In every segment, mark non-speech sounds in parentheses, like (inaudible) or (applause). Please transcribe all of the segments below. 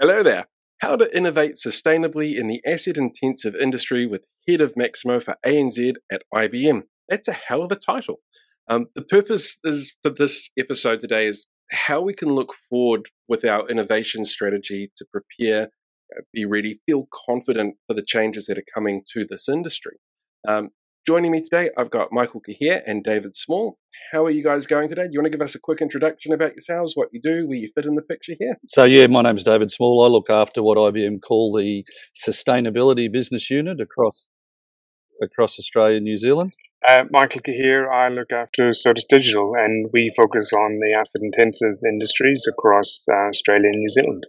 Hello there. How to innovate sustainably in the asset intensive industry with head of Maximo for ANZ at IBM. That's a hell of a title. Um, the purpose is for this episode today is how we can look forward with our innovation strategy to prepare, uh, be ready, feel confident for the changes that are coming to this industry. Um, joining me today, I've got Michael Cahir and David Small. How are you guys going today? Do you want to give us a quick introduction about yourselves, what you do, where you fit in the picture here? So, yeah, my name's David Small. I look after what IBM call the sustainability business unit across across Australia and New Zealand. Uh, Michael here. I look after Certus Digital, and we focus on the asset intensive industries across uh, Australia and New Zealand.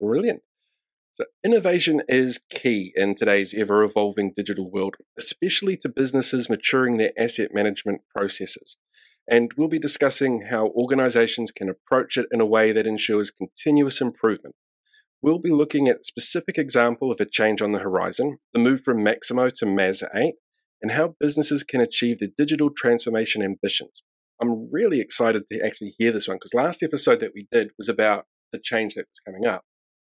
Brilliant. So, innovation is key in today's ever evolving digital world, especially to businesses maturing their asset management processes. And we'll be discussing how organizations can approach it in a way that ensures continuous improvement. We'll be looking at specific example of a change on the horizon, the move from Maximo to MAS 8, and how businesses can achieve their digital transformation ambitions. I'm really excited to actually hear this one because last episode that we did was about the change that was coming up.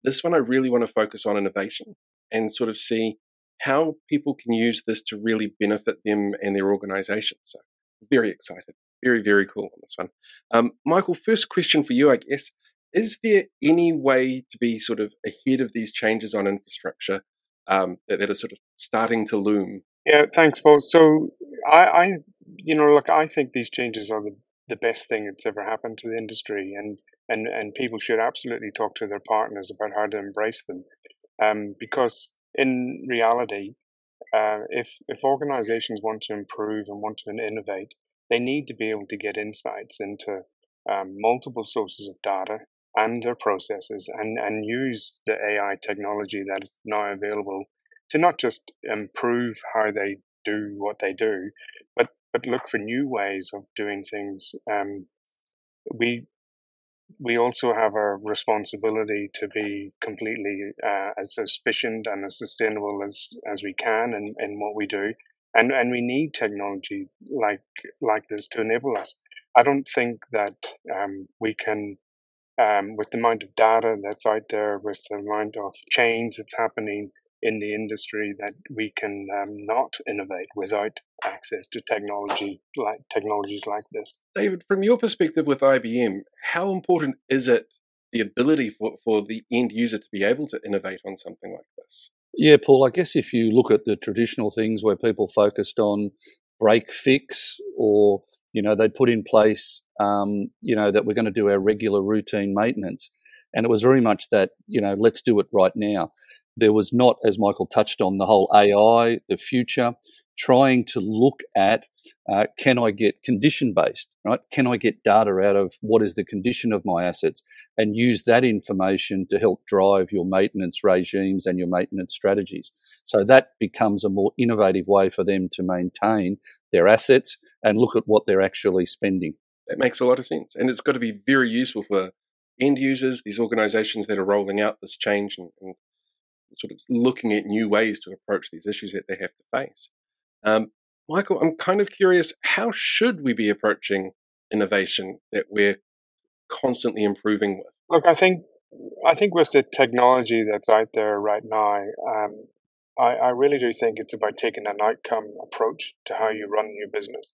This one, I really want to focus on innovation and sort of see how people can use this to really benefit them and their organizations. So, very excited. Very, very cool on this one. Um, Michael, first question for you, I guess. Is there any way to be sort of ahead of these changes on infrastructure um, that, that, are sort of starting to loom? Yeah, thanks, Paul. So, I, I, you know, look, I think these changes are the, the best thing that's ever happened to the industry. And and and people should absolutely talk to their partners about how to embrace them, um, because in reality, uh, if if organizations want to improve and want to innovate, they need to be able to get insights into um, multiple sources of data and their processes, and and use the AI technology that is now available to not just improve how they do what they do, but but look for new ways of doing things. Um, we we also have a responsibility to be completely uh, as efficient and as sustainable as, as we can in, in what we do. And, and we need technology like, like this to enable us. I don't think that um, we can, um, with the amount of data that's out there, with the amount of change that's happening in the industry that we can um, not innovate without access to technology like technologies like this. David, from your perspective with IBM, how important is it the ability for, for the end user to be able to innovate on something like this? Yeah, Paul, I guess if you look at the traditional things where people focused on break fix or you know they'd put in place um, you know that we're going to do our regular routine maintenance and it was very much that you know let's do it right now there was not, as Michael touched on, the whole AI, the future, trying to look at uh, can I get condition based, right? Can I get data out of what is the condition of my assets and use that information to help drive your maintenance regimes and your maintenance strategies? So that becomes a more innovative way for them to maintain their assets and look at what they're actually spending. That makes a lot of sense. And it's got to be very useful for end users, these organizations that are rolling out this change and, and sort of looking at new ways to approach these issues that they have to face. Um, Michael, I'm kind of curious how should we be approaching innovation that we're constantly improving with? Look, I think I think with the technology that's out there right now, um, I, I, really do think it's about taking an outcome approach to how you run your business.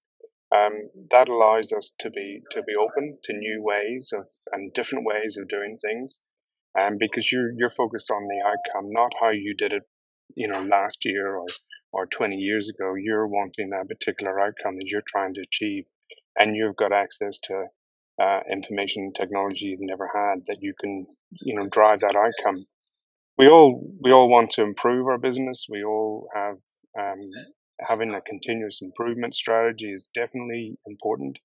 Um, that allows us to be to be open to new ways of and different ways of doing things um, because you're you're focused on the outcome, not how you did it, you know, last year or or 20 years ago. You're wanting a particular outcome that you're trying to achieve, and you've got access to uh, information technology you've never had that you can, you know, drive that outcome. We all we all want to improve our business. We all have um, having a continuous improvement strategy is definitely important.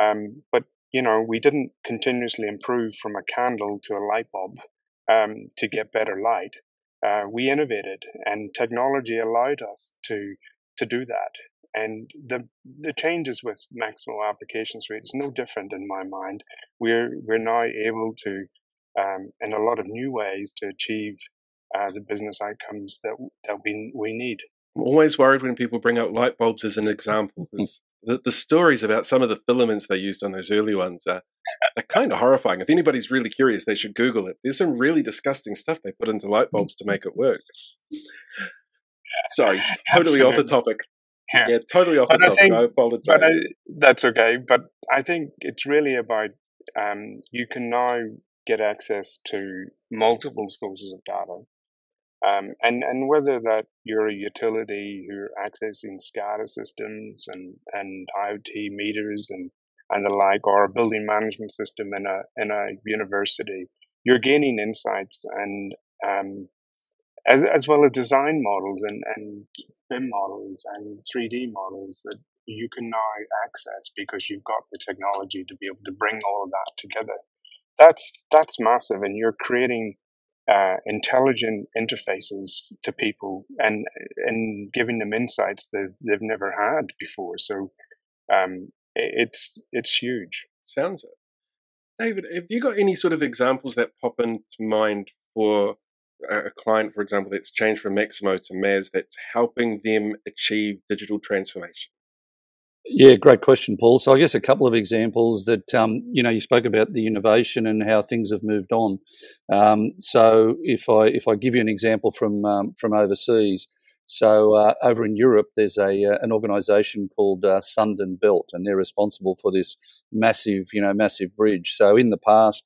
Um, but you know, we didn't continuously improve from a candle to a light bulb um, to get better light. Uh, we innovated, and technology allowed us to to do that. And the the changes with Maximo application suite is no different in my mind. We're we're now able to, um, in a lot of new ways, to achieve uh, the business outcomes that that we we need. I'm always worried when people bring out light bulbs as an example because the, the stories about some of the filaments they used on those early ones are, are kind of horrifying. If anybody's really curious, they should Google it. There's some really disgusting stuff they put into light bulbs to make it work. Sorry, (laughs) totally Absolutely. off the topic. Yeah, yeah totally off but the I topic. Think, I apologize. But I, that's okay. But I think it's really about um, you can now get access to multiple sources of data um, and, and whether that you're a utility who are accessing SCADA systems and, and IoT meters and, and the like, or a building management system in a, in a university, you're gaining insights and um, as, as well as design models and, and BIM models and 3D models that you can now access because you've got the technology to be able to bring all of that together. That's that's massive, and you're creating uh, intelligent interfaces to people and and giving them insights that they've never had before. So um, it's it's huge. Sounds it. David, have you got any sort of examples that pop into mind for a client, for example, that's changed from Maximo to MAS that's helping them achieve digital transformation? Yeah, great question, Paul. So I guess a couple of examples that um, you know you spoke about the innovation and how things have moved on. Um, so if I if I give you an example from um, from overseas, so uh, over in Europe, there's a uh, an organisation called uh, Sund & Bælt, and they're responsible for this massive you know massive bridge. So in the past,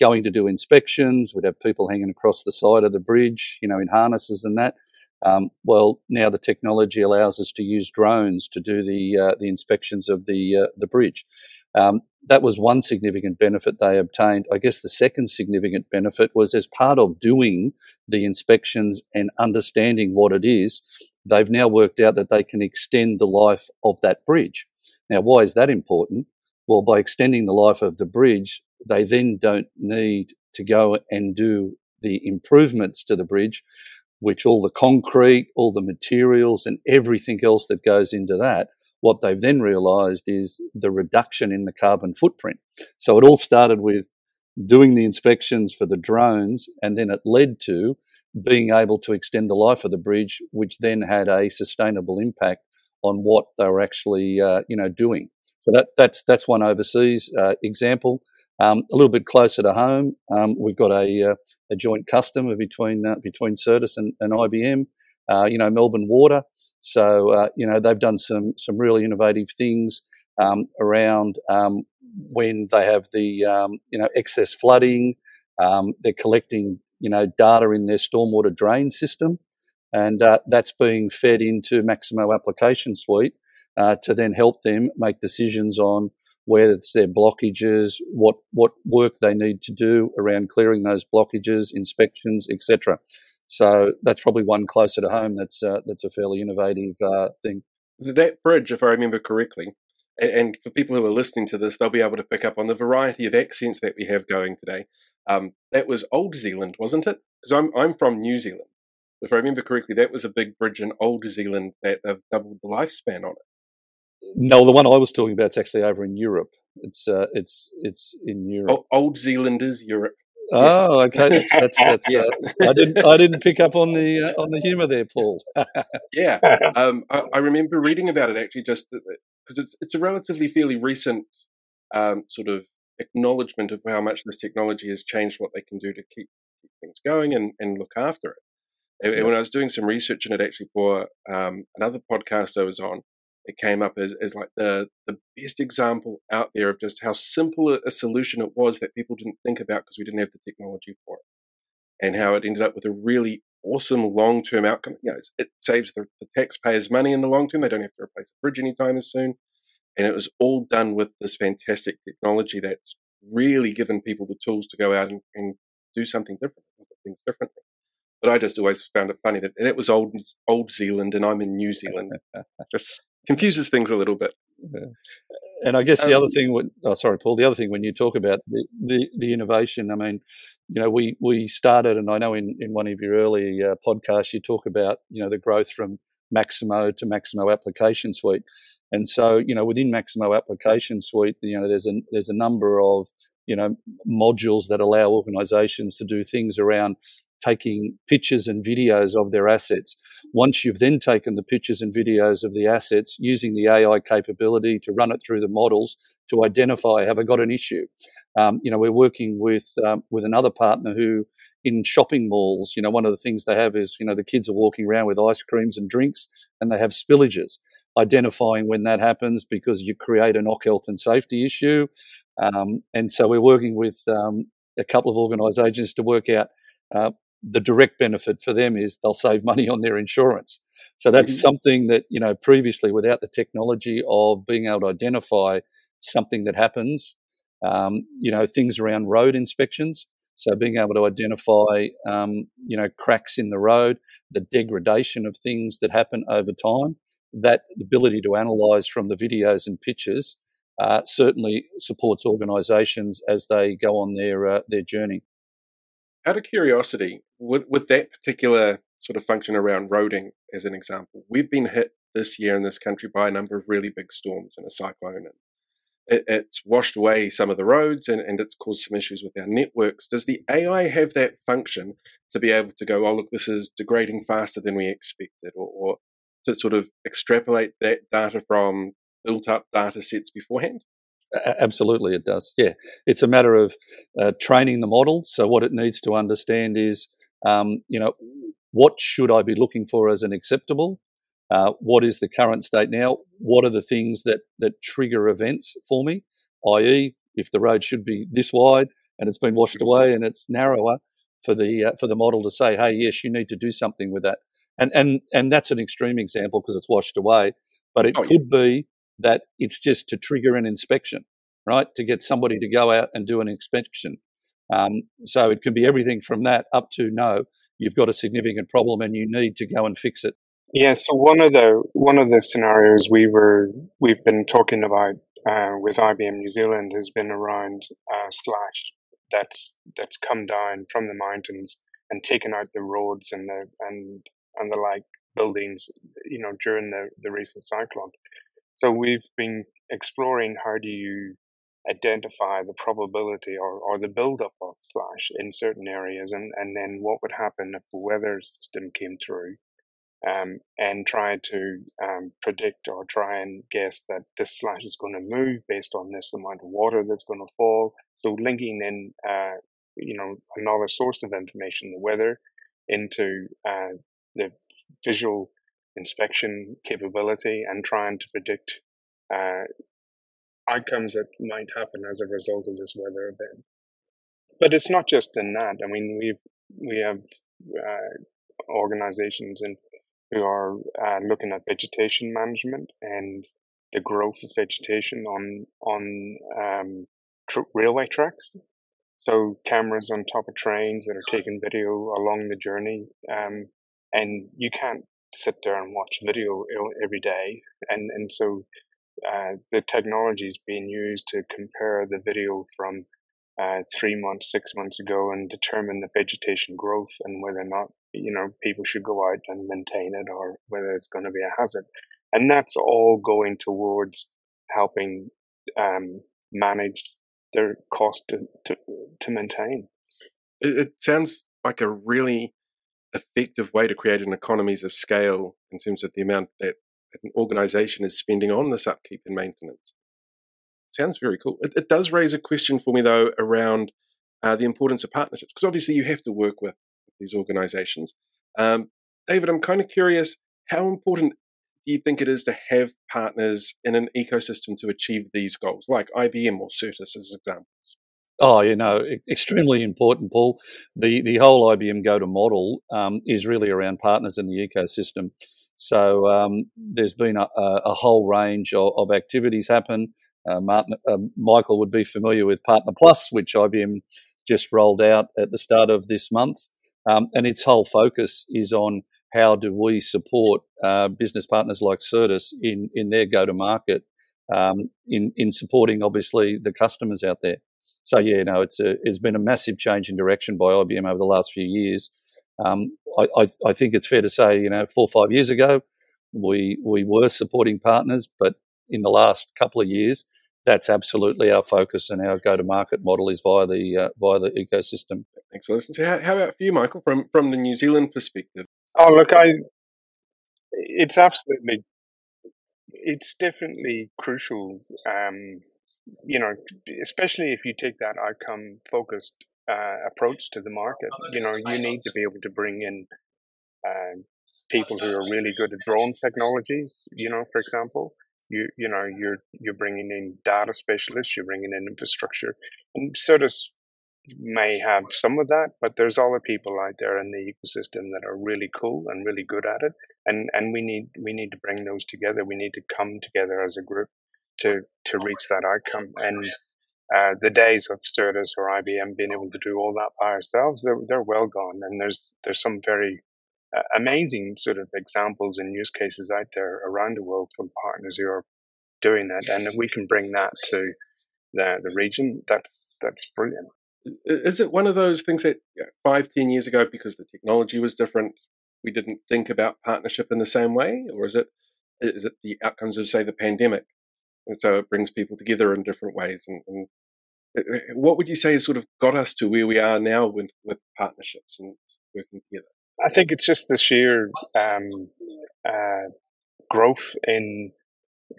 going to do inspections, we'd have people hanging across the side of the bridge, you know, in harnesses and that. Um, well, now the technology allows us to use drones to do the uh, the inspections of the uh, the bridge. Um, that was one significant benefit they obtained. I guess the second significant benefit was as part of doing the inspections and understanding what it is, they've now worked out that they can extend the life of that bridge. Now, why is that important? Well, by extending the life of the bridge, they then don't need to go and do the improvements to the bridge which all the concrete, all the materials, and everything else that goes into that, what they've then realized is the reduction in the carbon footprint. So it all started with doing the inspections for the drones, and then it led to being able to extend the life of the bridge, which then had a sustainable impact on what they were actually, uh, you know, doing. So that that's that's one overseas uh, example. Um, a little bit closer to home, um, we've got a, uh, a joint customer between uh, between Certus and, and IBM. Uh, you know, Melbourne Water. So uh, you know they've done some some really innovative things um, around um, when they have the um, you know excess flooding. Um, they're collecting you know data in their stormwater drain system, and uh, that's being fed into Maximo application suite uh, to then help them make decisions on where it's their blockages, what what work they need to do around clearing those blockages, inspections, etc. So that's probably one closer to home. That's uh, that's a fairly innovative uh, thing. That bridge, if I remember correctly, and for people who are listening to this, they'll be able to pick up on the variety of accents that we have going today. Um, that was Old Zealand, wasn't it? Because I'm I'm from New Zealand. If I remember correctly, that was a big bridge in Old Zealand that they've doubled the lifespan on it. No, the one I was talking about is actually over in Europe. It's uh, it's it's in Europe. Old Zealanders, Europe. Oh, yes. okay. That's, that's, that's (laughs) yeah. Uh, I didn't I didn't pick up on the uh, on the humour there, Paul. (laughs) yeah, um, I, I, remember reading about it actually, just because it's it's a relatively fairly recent um, sort of acknowledgement of how much this technology has changed what they can do to keep, things going and, and look after it. And, yeah. when I was doing some research in it, actually for um, another podcast I was on, it came up as, as like the, the best example out there of just how simple a, solution it was that people didn't think about because we didn't have the technology for it. And how it ended up with a really awesome long term outcome. You know, it saves the, the, taxpayers money in the long term. They don't have to replace the bridge anytime as soon. And it was all done with this fantastic technology that's really given people the tools to go out and, and do something different, look at things differently. But I just always found it funny that that was old old Zealand and I'm in New Zealand. just confuses things a little bit. Yeah. And I guess the um, other thing, when, oh, sorry, Paul, the other thing when you talk about the, the, the, innovation, I mean, you know, we, we started, and I know in, in one of your early uh, podcasts, you talk about, you know, the growth from Maximo to Maximo Application Suite. And so, you know, within Maximo Application Suite, you know, there's a, there's a number of, you know, modules that allow organizations to do things around taking pictures and videos of their assets. Once you've then taken the pictures and videos of the assets, using the AI capability to run it through the models to identify have I got an issue. Um, you know, we're working with um, with another partner who, in shopping malls, you know, one of the things they have is you know the kids are walking around with ice creams and drinks, and they have spillages. Identifying when that happens because you create an OC health and safety issue, um, and so we're working with um, a couple of organisations to work out uh, the direct benefit for them is they'll save money on their insurance. So that's mm-hmm. something that, you know, previously without the technology of being able to identify something that happens, um, you know, things around road inspections. So being able to identify, um, you know, cracks in the road, the degradation of things that happen over time, that ability to analyze from the videos and pictures uh, certainly supports organisations as they go on their uh, their journey out of curiosity, with with that particular sort of function around roading, as an example, we've been hit this year in this country by a number of really big storms and a cyclone. And it, it's washed away some of the roads and, and it's caused some issues with our networks. Does the AI have that function to be able to go, oh, look, this is degrading faster than we expected, or, or to sort of extrapolate that data from built up data sets beforehand? Absolutely, it does. Yeah, it's a matter of uh, training the model. So what it needs to understand is, um, you know, what should I be looking for as an acceptable? Uh, what is the current state now? What are the things that that trigger events for me? I.e., if the road should be this wide and it's been washed mm-hmm. away and it's narrower, for the uh, for the model to say, hey, yes, you need to do something with that. And and and that's an extreme example because it's washed away. But it oh, could yeah. be that it's just to trigger an inspection, right? To get somebody to go out and do an inspection. Um, so it can be everything from that up to no, you've got a significant problem and you need to go and fix it. Yeah. So one of the one of the scenarios we were we've been talking about uh, with IBM New Zealand has been around uh, slash that's that's come down from the mountains and taken out the roads and the and and the like buildings, you know, during the, the recent cyclone. So we've been exploring how do you identify the probability or, or the buildup of slash in certain areas and, and then what would happen if the weather system came through um, and try to um, predict or try and guess that this slash is going to move based on this amount of water that's going to fall. So linking in, uh, you know, another source of information, the weather, into uh, the visual inspection capability and trying to predict uh, outcomes that might happen as a result of this weather event. But it's not just in that. I mean, we we have uh, organizations and who are uh, looking at vegetation management and the growth of vegetation on on um, tr- railway tracks. So cameras on top of trains that are taking video along the journey, um, and you can't sit there and watch video every day, and and so uh, the technology is being used to compare the video from uh, three months, six months ago, and determine the vegetation growth and whether or not you know people should go out and maintain it or whether it's going to be a hazard, and that's all going towards helping um, manage their cost to, to, to maintain. It, it sounds like a really effective way to create an economies of scale in terms of the amount that an organization is spending on this upkeep and maintenance. Sounds very cool. It, it does raise a question for me, though, around uh, the importance of partnerships, because obviously you have to work with these organizations. Um, David, I'm kind of curious how important do you think it is to have partners in an ecosystem to achieve these goals, like IBM or Certus as examples? Oh, you know, extremely important, Paul. The the whole IBM Go to model um, is really around partners in the ecosystem. So um, there's been a, a, whole range of, of activities happen. Uh, Martin, uh, Michael would be familiar with Partner Plus, which IBM just rolled out at the start of this month, um, and its whole focus is on how do we support uh, business partners like Certus in in their go to market, um, in in supporting obviously the customers out there. So yeah, no, it's a, it's been a massive change in direction by IBM over the last few years. Um, I, I, I, think it's fair to say, you know, four or five years ago, we we were supporting partners, but in the last couple of years, that's absolutely our focus, and our go-to-market model is via the uh, via the ecosystem. Excellent. So, how, how about for you, Michael, from from the New Zealand perspective? Oh, look, I it's absolutely it's definitely crucial. Um, you know, especially if you take that outcome focused uh, approach to the market. You know, you need to be able to bring in uh, people who are really good at drone technologies. You know, for example, you you know you're you're bringing in data specialists, you're bringing in infrastructure, and Certus may have some of that, but there's other people out there in the ecosystem that are really cool and really good at it, and and we need we need to bring those together. We need to come together as a group to to reach that outcome. And uh, the days of Certus or IBM being able to do all that by ourselves, they're, they're well gone. And there's there's some very uh, amazing sort of examples and use cases out there around the world from partners who are doing that. And if we can bring that to the, the region, that's that's brilliant. Is it one of those things that five, ten years ago, because the technology was different, we didn't think about partnership in the same way, or is it is it the outcomes of say the pandemic and so it brings people together in different ways. And, and uh, uh, what would you say has sort of got us to where we are now with, with partnerships and working together? I think it's just the sheer um, uh, growth in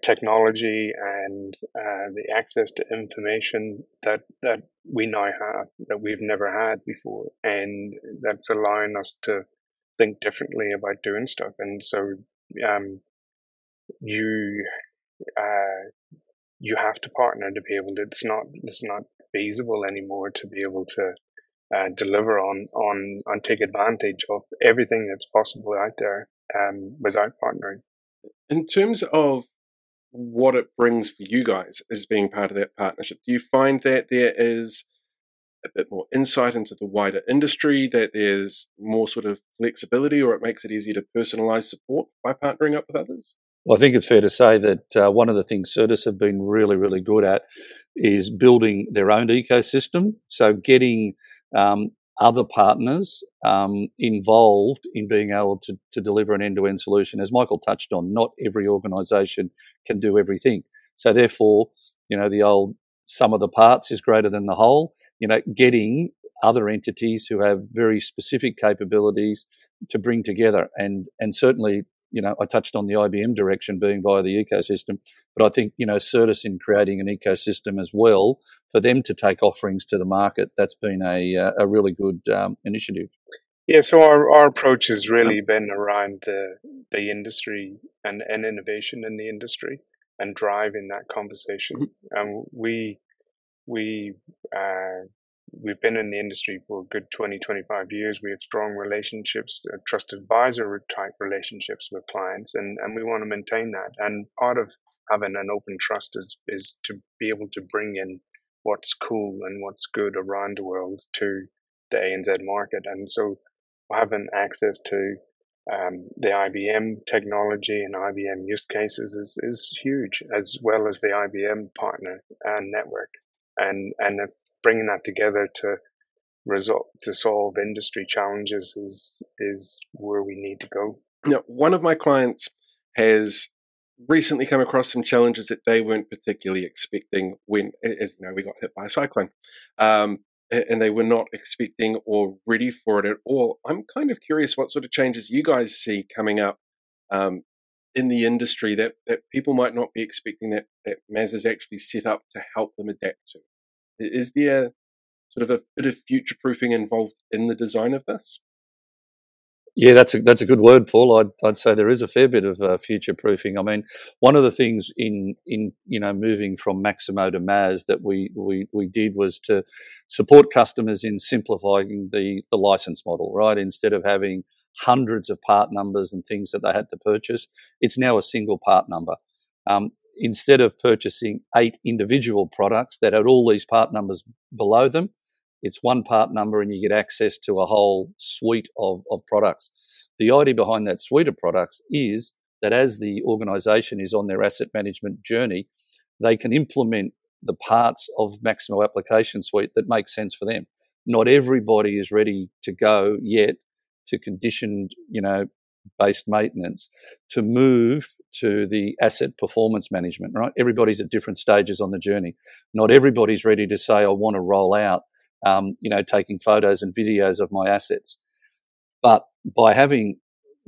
technology and uh, the access to information that that we now have that we've never had before, and that's allowing us to think differently about doing stuff. And so, um, you uh, you have to partner to be able to. It's not it's not feasible anymore to be able to uh, deliver on on and take advantage of everything that's possible out there um, without partnering. In terms of what it brings for you guys as being part of that partnership, do you find that there is a bit more insight into the wider industry, that there's more sort of flexibility, or it makes it easier to personalize support by partnering up with others? Well, I think it's fair to say that uh, one of the things Certus have been really, really good at is building their own ecosystem. So getting um, other partners um, involved in being able to, to deliver an end-to-end solution. As Michael touched on, not every organisation can do everything. So therefore, you know, the old sum of the parts is greater than the whole. You know, getting other entities who have very specific capabilities to bring together and and certainly you know, I touched on the IBM direction being via the ecosystem, but I think, you know, Certus in creating an ecosystem as well for them to take offerings to the market, that's been a, uh, a really good um, initiative. Yeah, so our, our approach has really been around the, the industry and, and innovation in the industry and driving that conversation. Mm-hmm. And we, we, uh, we've been in the industry for a good 20, 25 years. We have strong relationships, trust advisor type relationships with clients, and, and we want to maintain that. And part of having an open trust is, is to be able to bring in what's cool and what's good around the world to the ANZ market. And so having access to um, the IBM technology and IBM use cases is, is huge, as well as the IBM partner and network. And, and bringing that together to result to solve industry challenges is is where we need to go. Now, one of my clients has recently come across some challenges that they weren't particularly expecting when, as you know, we got hit by a cyclone, um, and they were not expecting or ready for it at all. I'm kind of curious what sort of changes you guys see coming up um, in the industry that, that people might not be expecting that, that MAS is actually set up to help them adapt to. Is there sort of a bit of future proofing involved in the design of this? Yeah, that's a that's a good word, Paul. I'd I'd say there is a fair bit of uh, future proofing. I mean, one of the things in in you know moving from Maximo to MAS that we we we did was to support customers in simplifying the the license model. Right, instead of having hundreds of part numbers and things that they had to purchase, it's now a single part number. Um, instead of purchasing eight individual products that had all these part numbers below them, it's one part number and you get access to a whole suite of, of products. The idea behind that suite of products is that as the organization is on their asset management journey, they can implement the parts of Maximo application suite that make sense for them. Not everybody is ready to go yet to conditioned, you know, based maintenance to move to the asset performance management, right? Everybody's at different stages on the journey. Not everybody's ready to say, I want to roll out, um, you know, taking photos and videos of my assets. But by having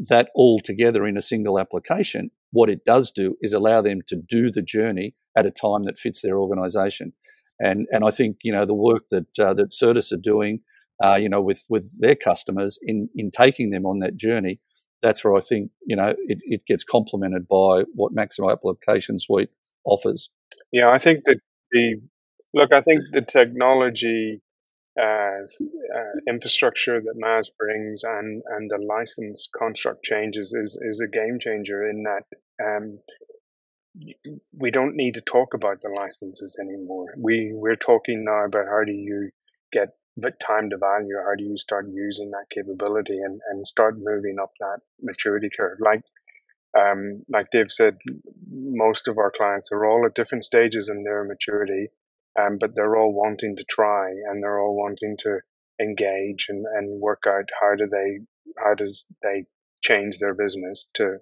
that all together in a single application, what it does do is allow them to do the journey at a time that fits their organization. And, and I think, you know, the work that, uh, that Certus are doing, uh, you know, with, with their customers in, in taking them on that journey, that's where I think, you know, it, it gets complemented by what Maximo Application Suite offers. Yeah, I think that the, look, I think the technology uh, uh, infrastructure that MAS brings and, and the license construct changes is, is a game changer in that um, we don't need to talk about the licenses anymore. We we're talking now about how do you get the time to value, how do you start using that capability and, and start moving up that maturity curve. Like um, like Dave said, most of our clients are all at different stages in their maturity, um, but they're all wanting to try and they're all wanting to engage and, and work out how do they how does they change their business to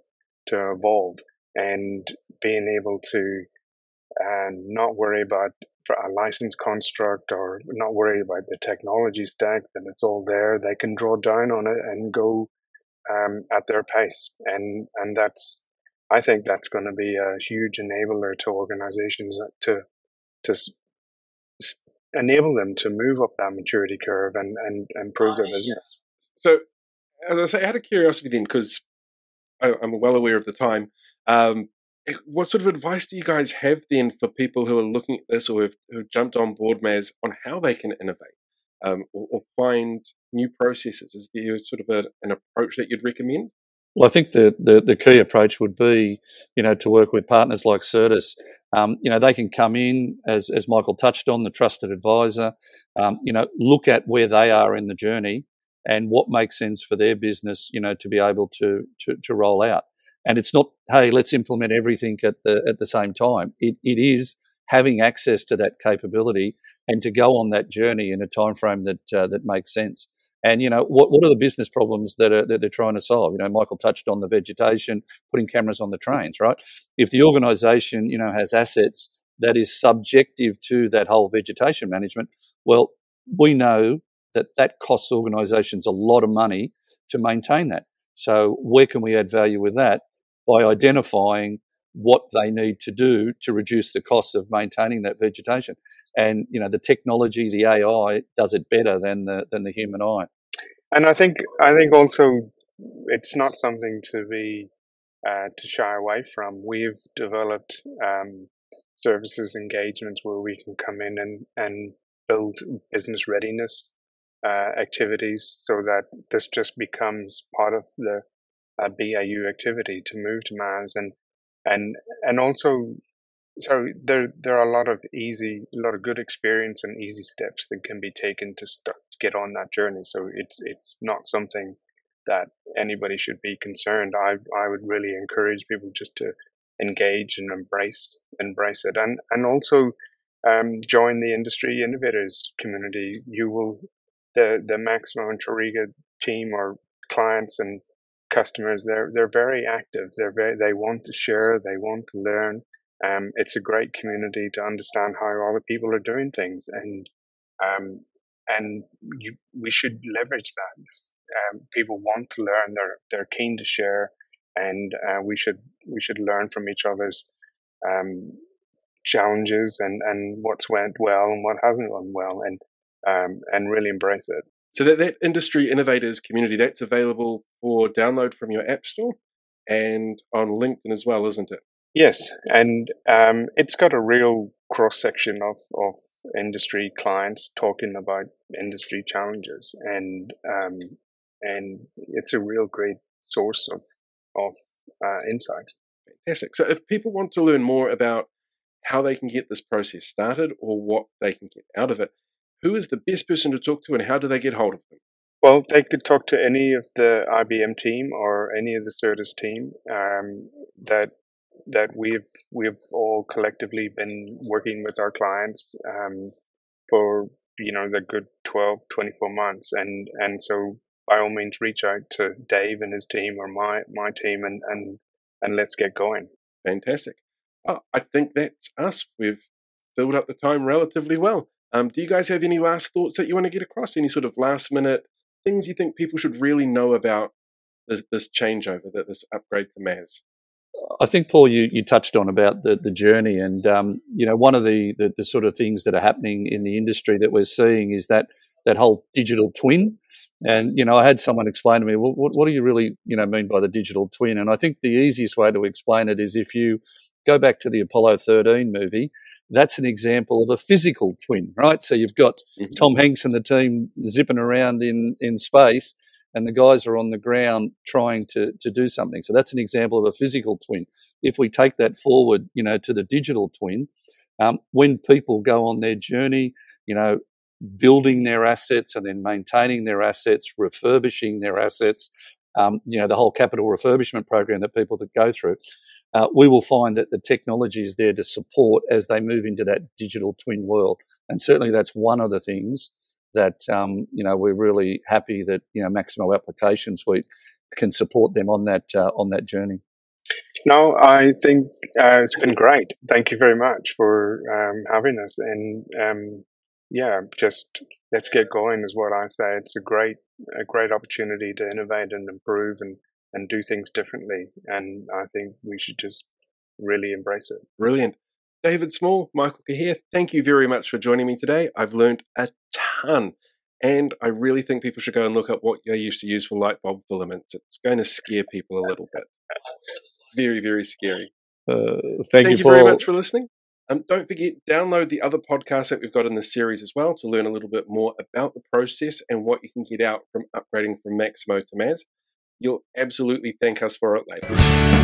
to evolve and being able to and not worry about a license construct or not worry about the technology stack that it's all there they can draw down on it and go um, at their pace and and that's I think that's going to be a huge enabler to organizations to to s- enable them to move up that maturity curve and and improve their business. So, as I say, out of curiosity, then, because I'm well aware of the time, um, what sort of advice do you guys have then for people who are looking at this or who have jumped on board, MAS, on how they can innovate um, or, or, find new processes? Is there sort of a, an approach that you'd recommend? Well, I think the, the, the, key approach would be, you know, to work with partners like Certus. Um, you know, they can come in, as, as Michael touched on, the trusted advisor, um, you know, look at where they are in the journey and what makes sense for their business, you know, to be able to, to, to roll out. And it's not, hey, let's implement everything at the at the same time. It, it is having access to that capability and to go on that journey in a time frame that uh, that makes sense. And you know what what are the business problems that are that they're trying to solve? You know, Michael touched on the vegetation, putting cameras on the trains, right? If the organisation you know has assets that is subjective to that whole vegetation management, well, we know that that costs organisations a lot of money to maintain that. So where can we add value with that? By identifying what they need to do to reduce the cost of maintaining that vegetation. And you know, the technology, the AI, does it better than the than the human eye. And I think I think also it's not something to be uh, to shy away from. We've developed um, services engagements where we can come in and and build business readiness uh, activities so that this just becomes part of the a BAU activity to move to MAS and and and also so there there are a lot of easy a lot of good experience and easy steps that can be taken to start get on that journey. So it's it's not something that anybody should be concerned. I i would really encourage people just to engage and embrace embrace it. And and also um, join the industry innovators community. You will the the maximo and TRIRIGA team or clients and customers they're they're very active. They're very they want to share they want to learn. Um, it's a great community to understand how other people are doing things and um, and you, we should leverage that. Um, people want to learn they're they're keen to share and uh, we should we should learn from each other's um, challenges and and what's went well and what hasn't gone well and um, and really embrace it so that, that industry innovators community, that's available for download from your app store and on LinkedIn as well, isn't it? Yes, and um, it's got a real cross section of, of industry clients talking about industry challenges, and um, and it's a real great source of of uh, insight. Fantastic. So, if people want to learn more about how they can get this process started or what they can get out of it, who is the best person to talk to and how do they get hold of them? Well, they could talk to any of the IBM team or any of the Certus team um, that that we've we've all collectively been working with our clients um, for you know the good 12 24 months and and so by all means reach out to Dave and his team or my my team and and and let's get going. Fantastic. Oh, I think that's us. We've filled up the time relatively well. Um, do you guys have any last thoughts that you want to get across? Any sort of last minute things you think people should really know about this, this changeover, that this upgrade to MAS? I think Paul, you, you touched on about the, the journey, and um, you know one of the, the, the sort of things that are happening in the industry that we're seeing is that that whole digital twin. And you know, I had someone explain to me, well, what, what do you really you know mean by the digital twin? And I think the easiest way to explain it is if you go back to the Apollo 13 movie, that's an example of a physical twin, right? So you've got mm-hmm. Tom Hanks and the team zipping around in in space and the guys are on the ground trying to, to do something. So that's an example of a physical twin. If we take that forward, you know, to the digital twin, um, when people go on their journey, you know, building their assets and then maintaining their assets, refurbishing their assets, um, you know, the whole capital refurbishment program that people that go through, uh, we will find that the technology is there to support as they move into that digital twin world. And certainly that's one of the things that um, you know we're really happy that you know Maximo Application Suite can support them on that uh, on that journey. No, I think uh, it's been great. Thank you very much for um, having us, and um, yeah, just let's get going is what I say. It's a great a great opportunity to innovate and improve and and do things differently, and I think we should just really embrace it. Brilliant. David Small, Michael Cahir, thank you very much for joining me today. I've learned a ton. And I really think people should go and look up what you used to use for light bulb filaments. It's going to scare people a little bit. (laughs) Very, very scary. Uh, thank, thank, you, you very much for listening. Um, don't forget, download the other podcasts that we've got in this series as well to learn a little bit more about the process and what you can get out from upgrading from Maximo to MAS. You'll absolutely thank us for it later.